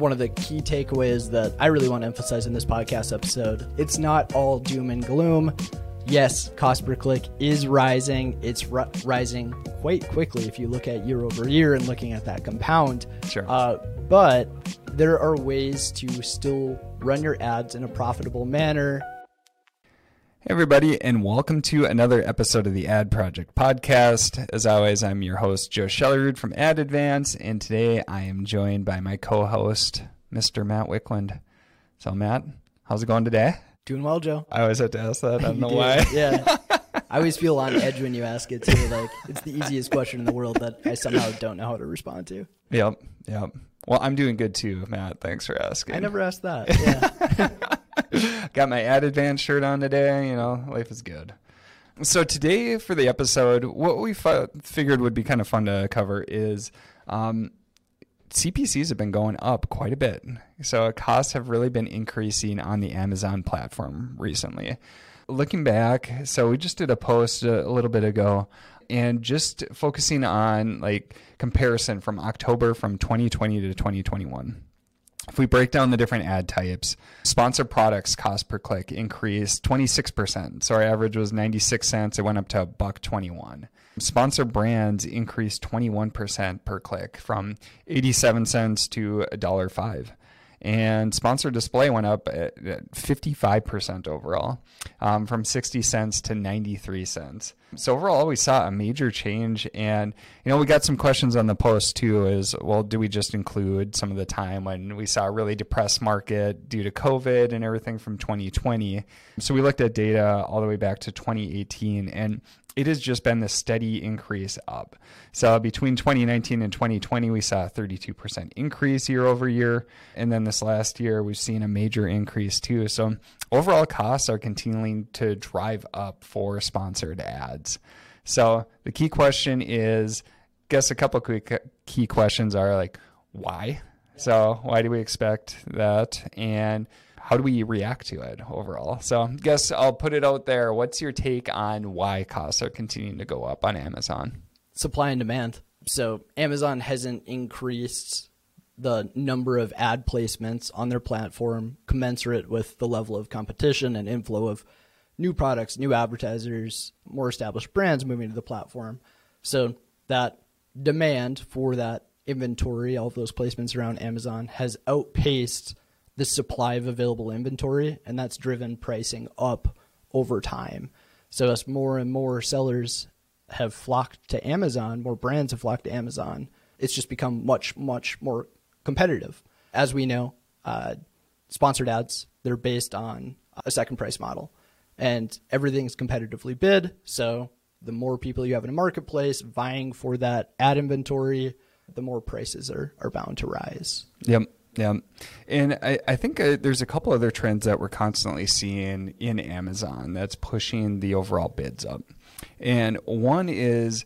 one of the key takeaways that I really want to emphasize in this podcast episode. It's not all doom and gloom. Yes, cost per click is rising. It's ri- rising quite quickly if you look at year over year and looking at that compound. Sure. Uh, but there are ways to still run your ads in a profitable manner Hey, everybody, and welcome to another episode of the Ad Project podcast. As always, I'm your host, Joe Shelerud from Ad Advance, and today I am joined by my co host, Mr. Matt Wickland. So, Matt, how's it going today? Doing well, Joe. I always have to ask that. I don't know do. why. Yeah. I always feel on edge when you ask it too. Like it's the easiest question in the world that I somehow don't know how to respond to. Yep, yep. Well, I'm doing good too, Matt. Thanks for asking. I never asked that. Yeah. Got my Ad Advance shirt on today. You know, life is good. So today for the episode, what we fi- figured would be kind of fun to cover is um, CPCs have been going up quite a bit. So costs have really been increasing on the Amazon platform recently. Looking back, so we just did a post a little bit ago and just focusing on like comparison from October from 2020 to 2021. If we break down the different ad types, sponsored products cost per click increased 26%. So our average was 96 cents. It went up to a buck 21. Sponsored brands increased 21% per click from 87 cents to $1.05. And sponsored display went up at at 55% overall, um, from 60 cents to 93 cents. So overall, we saw a major change. And, you know, we got some questions on the post too is, well, do we just include some of the time when we saw a really depressed market due to COVID and everything from 2020? So we looked at data all the way back to 2018 and it has just been this steady increase up. So between 2019 and 2020, we saw a 32% increase year over year. And then this last year, we've seen a major increase too. So overall costs are continuing to drive up for sponsored ads. So the key question is, guess a couple quick key questions are like, why? So why do we expect that? And how do we react to it overall? So, I guess I'll put it out there. What's your take on why costs are continuing to go up on Amazon? Supply and demand. So Amazon hasn't increased the number of ad placements on their platform commensurate with the level of competition and inflow of new products, new advertisers, more established brands moving to the platform. So that demand for that inventory, all of those placements around Amazon, has outpaced the supply of available inventory, and that's driven pricing up over time. So as more and more sellers have flocked to Amazon, more brands have flocked to Amazon, it's just become much, much more competitive. As we know, uh, sponsored ads, they're based on a second price model and everything's competitively bid. So the more people you have in a marketplace vying for that ad inventory, the more prices are, are bound to rise. Yep. Yeah. And I, I think uh, there's a couple other trends that we're constantly seeing in Amazon that's pushing the overall bids up. And one is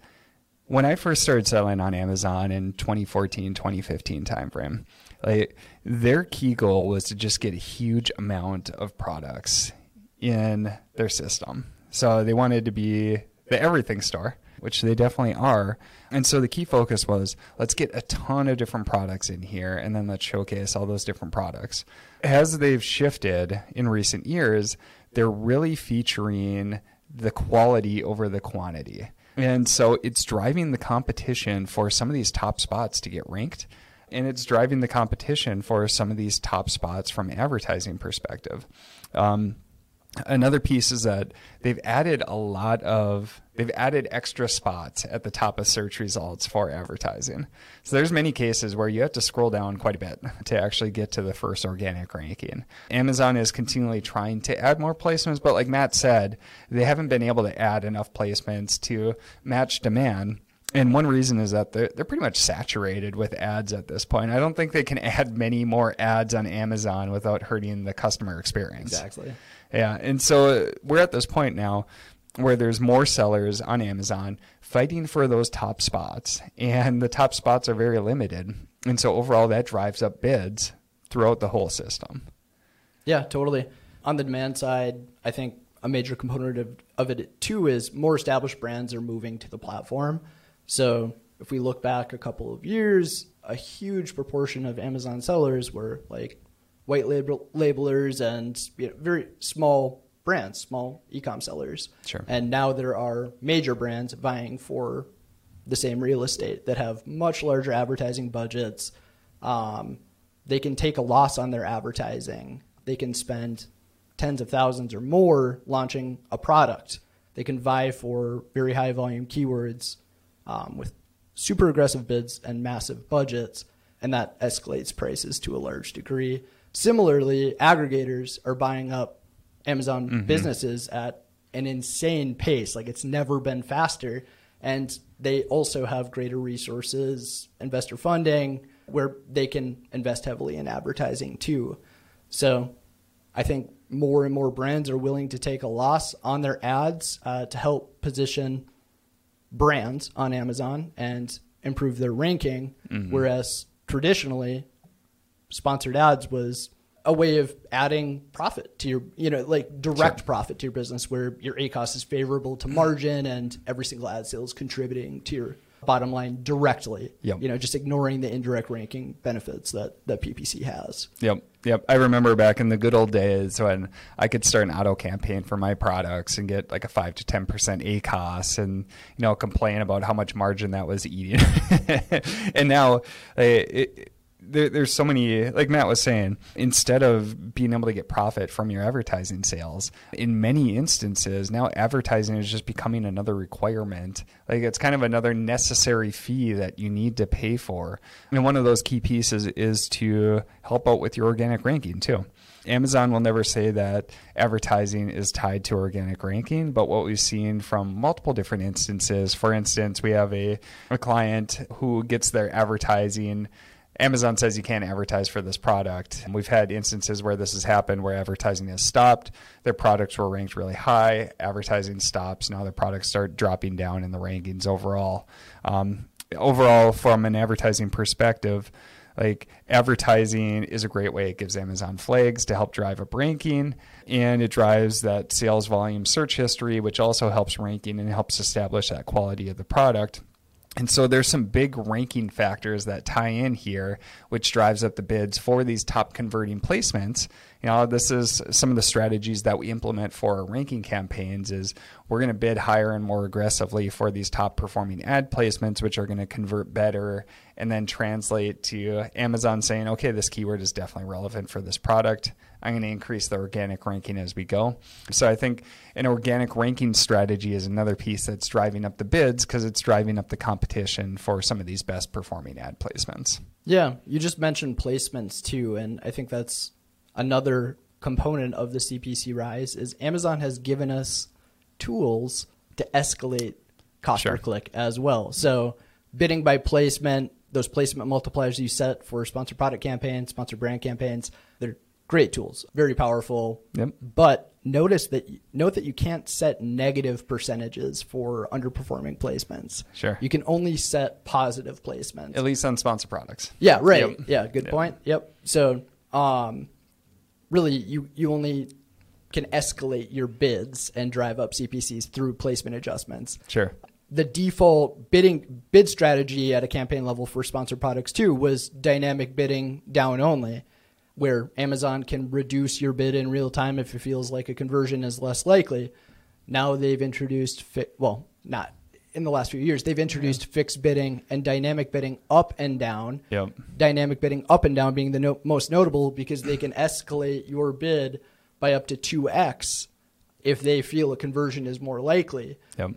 when I first started selling on Amazon in 2014, 2015 timeframe, like their key goal was to just get a huge amount of products in their system. So they wanted to be the everything store, which they definitely are. And so the key focus was let's get a ton of different products in here and then let's showcase all those different products. As they've shifted in recent years, they're really featuring the quality over the quantity. And so it's driving the competition for some of these top spots to get ranked. And it's driving the competition for some of these top spots from advertising perspective. Um, another piece is that they've added a lot of they've added extra spots at the top of search results for advertising so there's many cases where you have to scroll down quite a bit to actually get to the first organic ranking amazon is continually trying to add more placements but like matt said they haven't been able to add enough placements to match demand and one reason is that they're, they're pretty much saturated with ads at this point. I don't think they can add many more ads on Amazon without hurting the customer experience. Exactly. Yeah, and so uh, we're at this point now where there's more sellers on Amazon fighting for those top spots, and the top spots are very limited. And so overall, that drives up bids throughout the whole system. Yeah, totally. On the demand side, I think a major component of, of it too is more established brands are moving to the platform. So if we look back a couple of years, a huge proportion of Amazon sellers were like white label labelers and you know, very small brands, small e-com sellers. Sure. And now there are major brands vying for the same real estate that have much larger advertising budgets. Um, they can take a loss on their advertising. They can spend tens of thousands or more launching a product. They can vie for very high volume keywords um, with super aggressive bids and massive budgets, and that escalates prices to a large degree. Similarly, aggregators are buying up Amazon Mm-hmm. businesses at an insane pace. Like it's never been faster. And they also have greater resources, investor funding, where they can invest heavily in advertising too. So I think more and more brands are willing to take a loss on their ads uh, to help position brands on Amazon and improve their ranking. Whereas traditionally, sponsored ads was a way of adding profit to your, you know, like direct profit to your business where your ACOS is favorable to margin and every single ad sale is contributing to your bottom line directly. Yep. You know, just ignoring the indirect ranking benefits that, that PPC has. Yep, yep. I remember back in the good old days when I could start an auto campaign for my products and get like a five to ten percent ACOS, and you know complain about how much margin that was eating. and now, uh, it, there, there's so many, like Matt was saying, instead of being able to get profit from your advertising sales, in many instances, now advertising is just becoming another requirement. Like it's kind of another necessary fee that you need to pay for. And one of those key pieces is to help out with your organic ranking too. Amazon will never say that advertising is tied to organic ranking, but what we've seen from multiple different instances, for instance, we have a, a client who gets their advertising Amazon says you can't advertise for this product. We've had instances where this has happened where advertising has stopped. Their products were ranked really high. Advertising stops. Now their products start dropping down in the rankings overall. Um, overall, from an advertising perspective, like advertising is a great way. It gives Amazon flags to help drive up ranking, and it drives that sales volume search history, which also helps ranking and helps establish that quality of the product. And so there's some big ranking factors that tie in here, which drives up the bids for these top converting placements. You know, this is some of the strategies that we implement for our ranking campaigns is we're going to bid higher and more aggressively for these top performing ad placements, which are going to convert better and then translate to Amazon saying, okay, this keyword is definitely relevant for this product. I'm going to increase the organic ranking as we go. So I think an organic ranking strategy is another piece that's driving up the bids because it's driving up the competition for some of these best performing ad placements. Yeah, you just mentioned placements too, and I think that's another component of the CPC rise is Amazon has given us tools to escalate cost Sure. per click as well. So bidding by placement, those placement multipliers you set for sponsored product campaigns, sponsored brand campaigns, they're great tools, very powerful. Yep. But notice that note that you can't set negative percentages for underperforming placements. Sure. You can only set positive placements. At least on sponsored products. Yeah, right. Yep. Yeah, good Yep. point. Yep. So, um, really, you you only can escalate your bids and drive up CPCs through placement adjustments. Sure. The default bidding bid strategy at a campaign level for sponsored products too was dynamic bidding down only, where Amazon can reduce your bid in real time if it feels like a conversion is less likely. Now they've introduced fi- well, not in the last few years, they've introduced fixed bidding and dynamic bidding up and down Yep. dynamic bidding up and down being the no- most notable because they can escalate your bid by up to 2x if they feel a conversion is more likely. Yep.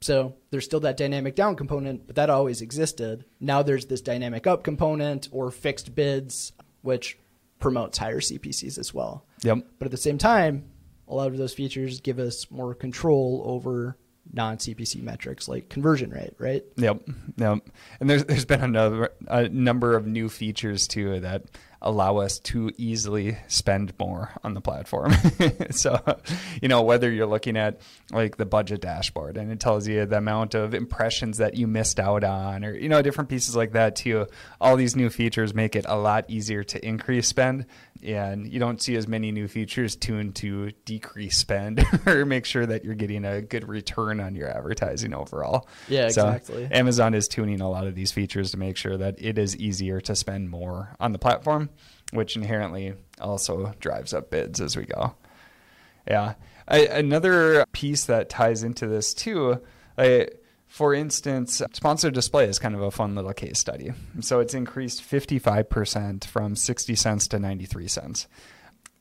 So there's still that dynamic down component, but that always existed. Now there's this dynamic up component or fixed bids, which promotes higher CPCs as well. Yep. But at the same time, a lot of those features give us more control over non CPC metrics like conversion rate, right? Yep. Yep. And there's there's been another a number of new features too that allow us to easily spend more on the platform. so, you know, whether you're looking at like the budget dashboard and it tells you the amount of impressions that you missed out on or you know different pieces like that too. All these new features make it a lot easier to increase spend and you don't see as many new features tuned to decrease spend or make sure that you're getting a good return on your advertising overall. Yeah, exactly. So Amazon is tuning a lot of these features to make sure that it is easier to spend more on the platform, which inherently also drives up bids as we go. Yeah. I, another piece that ties into this too, I, for instance, sponsored display is kind of a fun little case study. So it's increased 55% from 60 cents to 93 cents.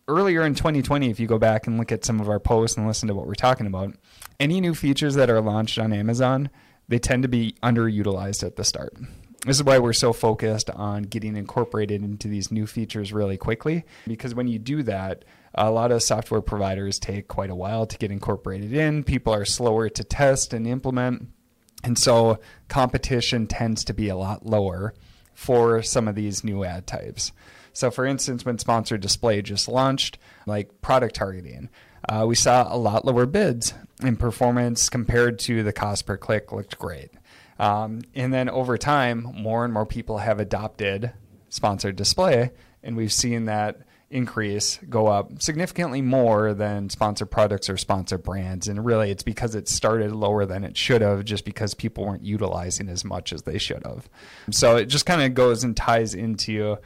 Earlier in 2020, if you go back and look at some of our posts and listen to what we're talking about, any new features that are launched on Amazon, they tend to be underutilized at the start. This is why we're so focused on getting incorporated into these new features really quickly, because when you do that, a lot of software providers take quite a while to get incorporated in. People are slower to test and implement. And so competition tends to be a lot lower for some of these new ad types. So, for instance, when sponsored display just launched, like product targeting, uh, we saw a lot lower bids and performance compared to the cost per click looked great. Um, and then over time, more and more people have adopted sponsored display, and we've seen that increase go up significantly more than sponsored products or sponsored brands. And really, it's because it started lower than it should have, just because people weren't utilizing as much as they should have. So it just kind of goes and ties into, you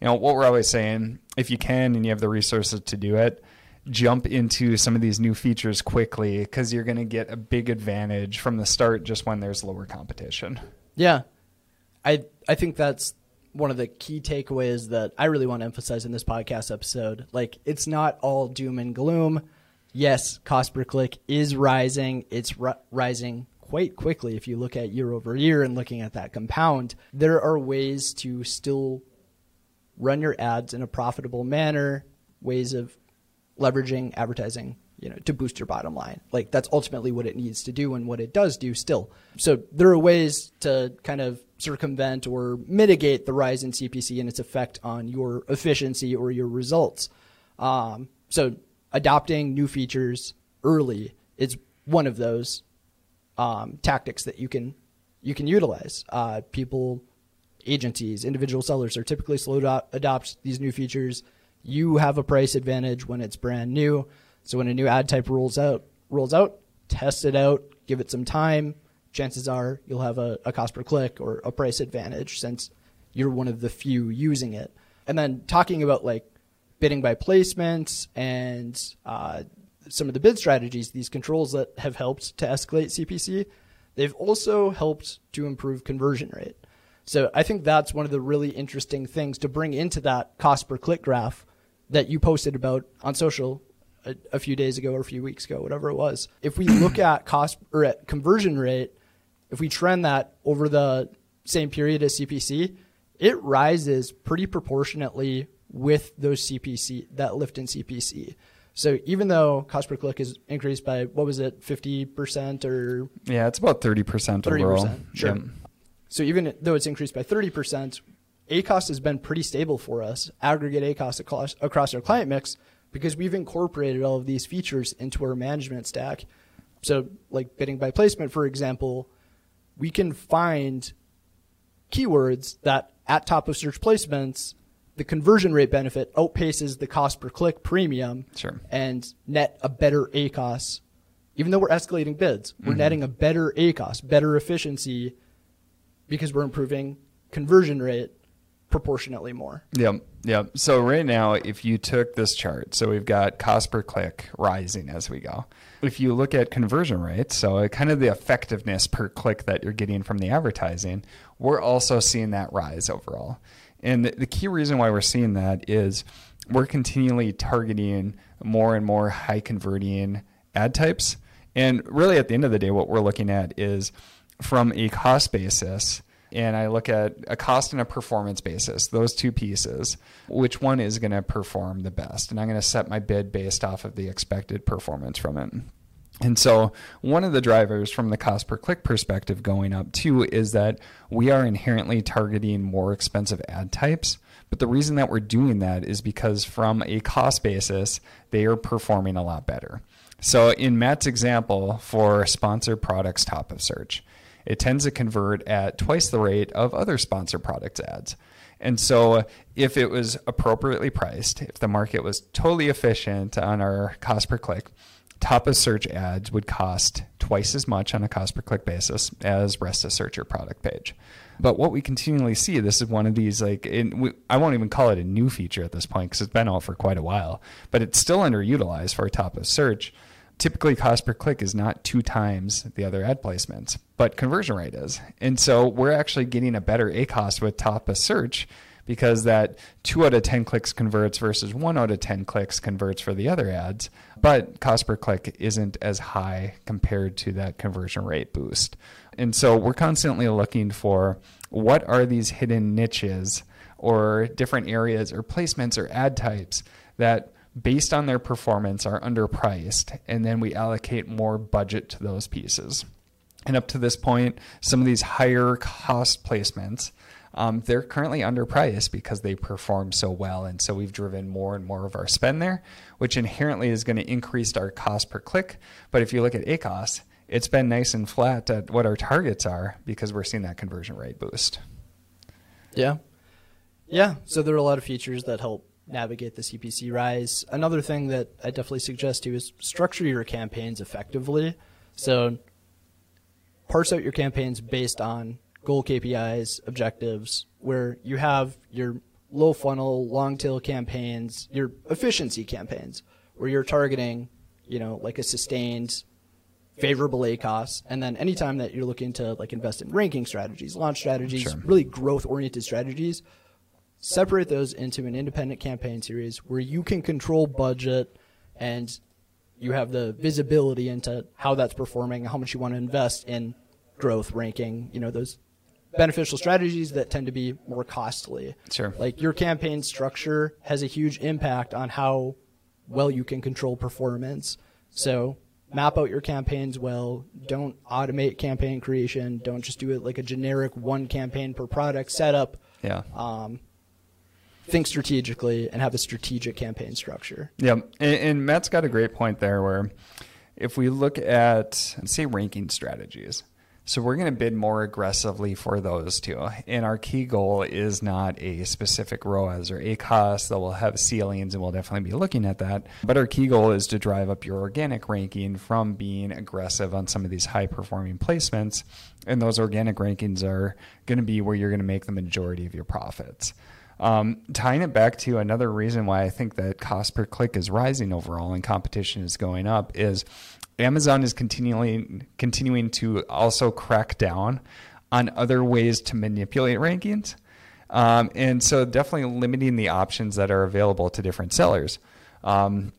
know, what we're always saying. If you can and you have the resources to do it, jump into some of these new features quickly because you're going to get a big advantage from the start just when there's lower competition. Yeah. I I think that's one of the key takeaways that I really want to emphasize in this podcast episode. Like, it's not all doom and gloom. Yes, cost per click is rising. It's rising quite quickly if you look at year over year and looking at that compound. There are ways to still run your ads in a profitable manner, ways of leveraging advertising you know to boost your bottom line. Like that's ultimately what it needs to do and what it does do still. So there are ways to kind of circumvent or mitigate the rise in cpc and its effect on your efficiency or your results. Um, so adopting new features early is one of those um, tactics that you can you can utilize. Uh, people agencies individual sellers are typically slow to adopt these new features. You have a price advantage when it's brand new so when a new ad type rolls out, rolls out, test it out, give it some time. Chances are you'll have a, a cost per click or a price advantage since you're one of the few using it. And then talking about like bidding by placements and uh, some of the bid strategies, these controls that have helped to escalate CPC, they've also helped to improve conversion rate. So I think that's one of the really interesting things to bring into that cost per click graph that you posted about on social a, a, few days ago or a few weeks ago, whatever it was. If we look at cost or at conversion rate, if we trend that over the same period as CPC, it rises pretty proportionately with those CPC that lift in CPC. So even though cost per click is increased by what was it, fifty percent or yeah, it's about thirty percent overall. 30%, Sure. Yep. So even though it's increased by thirty percent, ACOS has been pretty stable for us. Aggregate ACOS across, across our client mix because we've incorporated all of these features into our management stack. So, like bidding by placement, for example, we can find keywords that at top of search placements, the conversion rate benefit outpaces the cost per click premium sure. and net a better ACOS. Even though we're escalating bids, we're mm-hmm. netting a better ACOS, better efficiency because we're improving conversion rate proportionately more. Yep. Yep. So right now, if you took this chart, so we've got cost per click rising as we go. If you look at conversion rates, so kind of the effectiveness per click that you're getting from the advertising, we're also seeing that rise overall. And the key reason why we're seeing that is we're continually targeting more and more high converting ad types. And really, at the end of the day, what we're looking at is from a cost basis and I look at a cost and a performance basis, those two pieces, which one is going to perform the best? And I'm going to set my bid based off of the expected performance from it. And so, one of the drivers from the cost per click perspective going up too is that we are inherently targeting more expensive ad types. But the reason that we're doing that is because, from a cost basis, they are performing a lot better. So, in Matt's example for sponsored products top of search, it tends to convert at twice the rate of other sponsor products ads. And so, if it was appropriately priced, if the market was totally efficient on our cost per click, top of search ads would cost twice as much on a cost per click basis as rest of search or product page. But what we continually see, this is one of these like we, I won't even call it a new feature at this point because it's been out for quite a while, but it's still underutilized for top of search. Typically, cost per click is not two times the other ad placements, but conversion rate is. And so we're actually getting a better ACOS with top of search because that two out of 10 clicks converts versus one out of 10 clicks converts for the other ads. But cost per click isn't as high compared to that conversion rate boost. And so we're constantly looking for what are these hidden niches or different areas or placements or ad types that based on their performance are underpriced and then we allocate more budget to those pieces. And up to this point, some of these higher cost placements um, they're currently underpriced because they perform so well. And so we've driven more and more of our spend there, which inherently is going to increase our cost per click. But if you look at ACOS, it's been nice and flat at what our targets are because we're seeing that conversion rate boost. Yeah. Yeah. So there are a lot of features that help navigate the CPC rise. Another thing that I definitely suggest to you is structure your campaigns effectively. So parse out your campaigns based on goal KPIs, objectives, where you have your low funnel, long tail campaigns, your efficiency campaigns, where you're targeting, you know, like a sustained favorable ACOS. And then anytime that you're looking to like invest in ranking strategies, launch strategies, sure. really growth oriented strategies, separate those into an independent campaign series where you can control budget and you have the visibility into how that's performing, how much you want to invest in growth ranking, you know, those beneficial strategies that tend to be more costly. Sure. Like your campaign structure has a huge impact on how well you can control performance. So map out your campaigns well. Don't automate campaign creation. Don't just do it like a generic one campaign per product setup. Yeah. Um, think strategically and have a strategic campaign structure. Yeah. And, and Matt's got a great point there where if we look at, say, ranking strategies, so we're going to bid more aggressively for those two. And our key goal is not a specific ROAS or a ACOS that will have ceilings, and we'll definitely be looking at that. But our key goal is to drive up your organic ranking from being aggressive on some of these high performing placements. And those organic rankings are going to be where you're going to make the majority of your profits. Um, tying it back to another reason why I think that cost per click is rising overall and competition is going up is Amazon is continually continuing to also crack down on other ways to manipulate rankings. Um, and so definitely limiting the options that are available to different sellers. Um,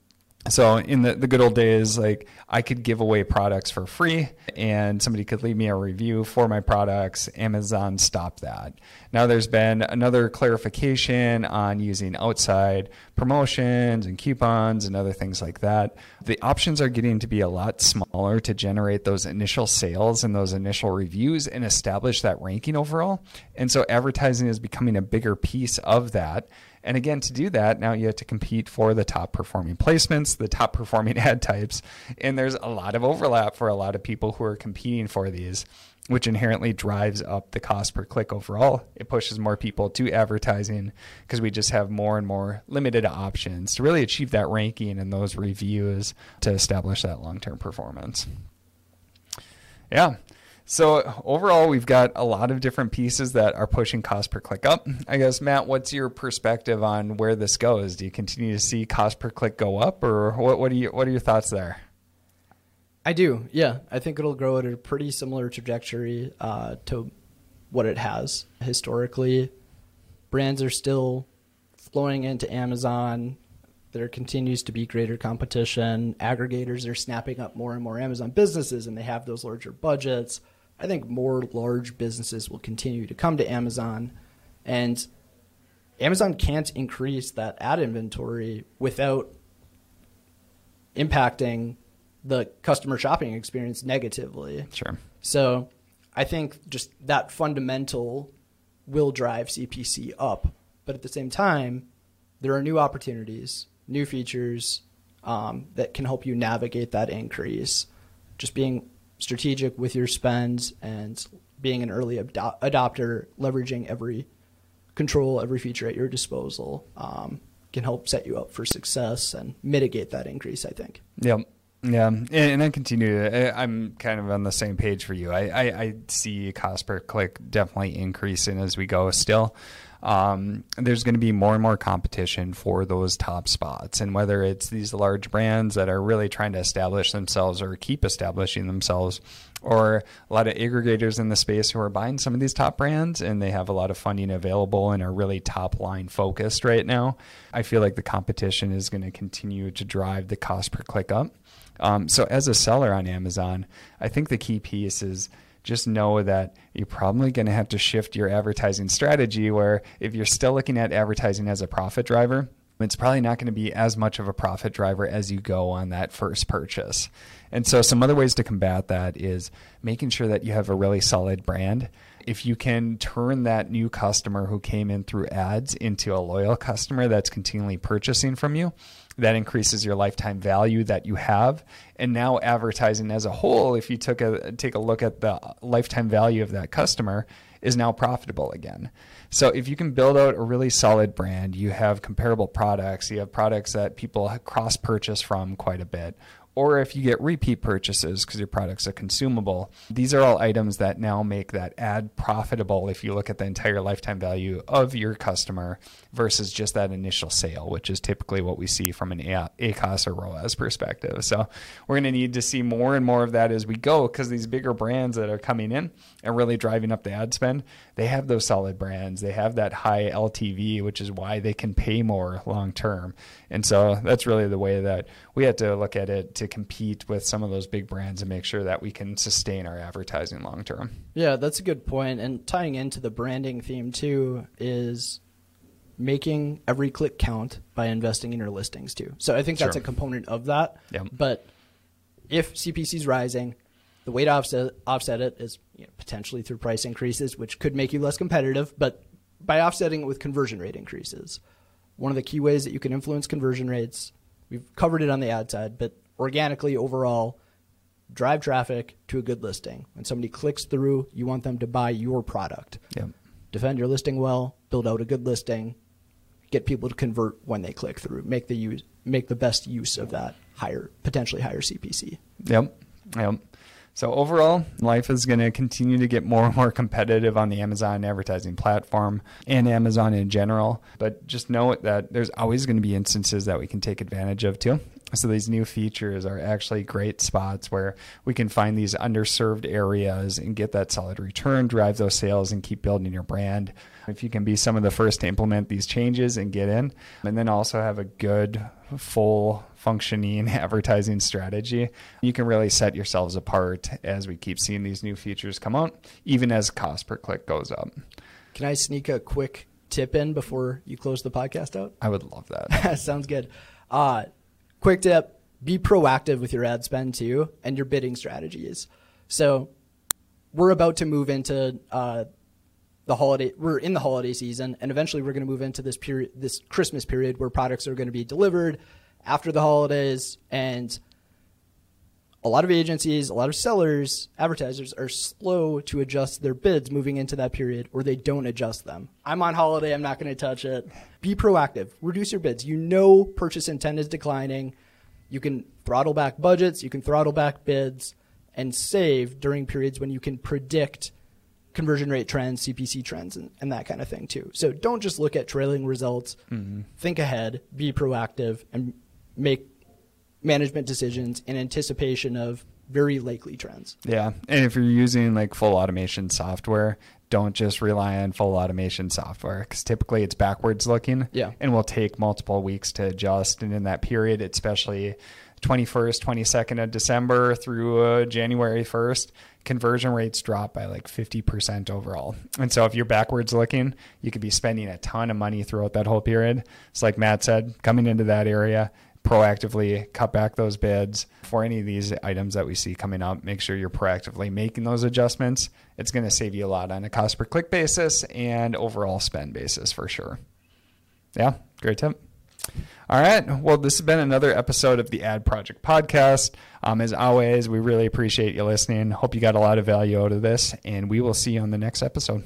so in the, the good old days, like I could give away products for free and somebody could leave me a review for my products. Amazon stopped that. Now there's been another clarification on using outside promotions and coupons and other things like that. The options are getting to be a lot smaller to generate those initial sales and those initial reviews and establish that ranking overall. And so advertising is becoming a bigger piece of that. And again, to do that, now you have to compete for the top performing placements, the top performing ad types. And there's a lot of overlap for a lot of people who are competing for these, which inherently drives up the cost per click overall. It pushes more people to advertising because we just have more and more limited options to really achieve that ranking and those reviews to establish that long term performance. Yeah. So overall, we've got a lot of different pieces that are pushing cost per click up. I guess Matt, what's your perspective on where this goes? Do you continue to see cost per click go up, or what? What are you? What are your thoughts there? I do. Yeah, I think it'll grow at a pretty similar trajectory uh, to what it has historically. Brands are still flowing into Amazon. There continues to be greater competition. Aggregators are snapping up more and more Amazon businesses, and they have those larger budgets. I think more large businesses will continue to come to Amazon, and Amazon can't increase that ad inventory without impacting the customer shopping experience negatively. Sure. So I think just that fundamental will drive CPC up. But at the same time, there are new opportunities, new features um, that can help you navigate that increase. Just being strategic with your spends and being an early adopter, leveraging every control every feature at your disposal um, can help set you up for success and mitigate that increase. I think. Yep. Yeah, and, I continue. I'm kind of on the same page for you. I, I, I see cost per click definitely increasing as we go. Still, um, there's going to be more and more competition for those top spots, and whether it's these large brands that are really trying to establish themselves or keep establishing themselves, or a lot of aggregators in the space who are buying some of these top brands and they have a lot of funding available and are really top line focused right now. I feel like the competition is going to continue to drive the cost per click up. Um, so as a seller on Amazon, I think the key piece is just know that you're probably going to have to shift your advertising strategy where if you're still looking at advertising as a profit driver, it's probably not going to be as much of a profit driver as you go on that first purchase. And so, some other ways to combat that is making sure that you have a really solid brand. If you can turn that new customer who came in through ads into a loyal customer that's continually purchasing from you, that increases your lifetime value that you have. And now advertising as a whole if you took a take a look at the lifetime value of that customer is now profitable again. So if you can build out a really solid brand you have comparable products you have products that people cross purchase from quite a bit or if you get repeat purchases because your products are consumable. These are all items that now make that ad profitable if you look at the entire lifetime value of your customer versus just that initial sale, which is typically what we see from an ACOS or ROAS perspective. So we're going to need to see more and more of that as we go because these bigger brands that are coming in and really driving up the ad spend, they have those solid brands. They have that high LTV, which is why they can pay more long term. And so that's really the way that we have to look at it to compete with some of those big brands and make sure that we can sustain our advertising long term. Yeah, that's a good point. And tying into the branding theme too is making every click count by investing in your listings too. So I think that's sure. a component of that. Yep. But if CPC is rising, the way to offset, offset it is you know, potentially through price increases, which could make you less competitive, but by offsetting it with conversion rate increases. One of the key ways that you can influence conversion rates, we've covered it on the ad side, but organically overall, drive traffic to a good listing. When somebody clicks through, you want them to buy your product. Yep. Defend your listing well, build out a good listing, get people to convert when they click through, make the use, make the best use of that higher potentially higher CPC. Yep. Yep. So overall, life is going to continue to get more and more competitive on the Amazon advertising platform and Amazon in general. But just know that there's always going to be instances that we can take advantage of too. So these new features are actually great spots where we can find these underserved areas and get that solid return, drive those sales, and keep building your brand. If you can be some of the first to implement these changes and get in, and then also have a good, full functioning advertising strategy, you can really set yourselves apart as we keep seeing these new features come out, even as cost per click goes up. Can I sneak a quick tip in before you close the podcast out? I would love that. Sounds good. Uh, quick tip be proactive with your ad spend too and your bidding strategies. So we're about to move into uh, the holiday. We're in the holiday season, and eventually we're going to move into this period, this Christmas period, where products are going to be delivered after the holidays, and a lot of agencies, a lot of sellers, advertisers are slow to adjust their bids moving into that period, or they don't adjust them. I'm on holiday, I'm not going to touch it. Be proactive, reduce your bids. You know purchase intent is declining. You can throttle back budgets, you can throttle back bids, and save during periods when you can predict conversion rate trends, CPC trends, and, and that kind of thing too. So don't just look at trailing results. Mm-hmm. Think ahead, be proactive, and make management decisions in anticipation of very likely trends. Yeah. And if you're using like full automation software, don't just rely on full automation software because typically it's backwards looking yeah. and will take multiple weeks to adjust. And in that period, especially 21st, 22nd of December through uh, January 1st, conversion rates drop by like 50% overall. And so if you're backwards looking, you could be spending a ton of money throughout that whole period. It's like Matt said, coming into that area, proactively cut back those bids for any of these items that we see coming up. Make sure you're proactively making those adjustments. It's going to save you a lot on a cost per click basis and overall spend basis for sure. Yeah, great tip. All right. Well, this has been another episode of the Ad Project Podcast. Um, as always, we really appreciate you listening. Hope you got a lot of value out of this, and we will see you on the next episode.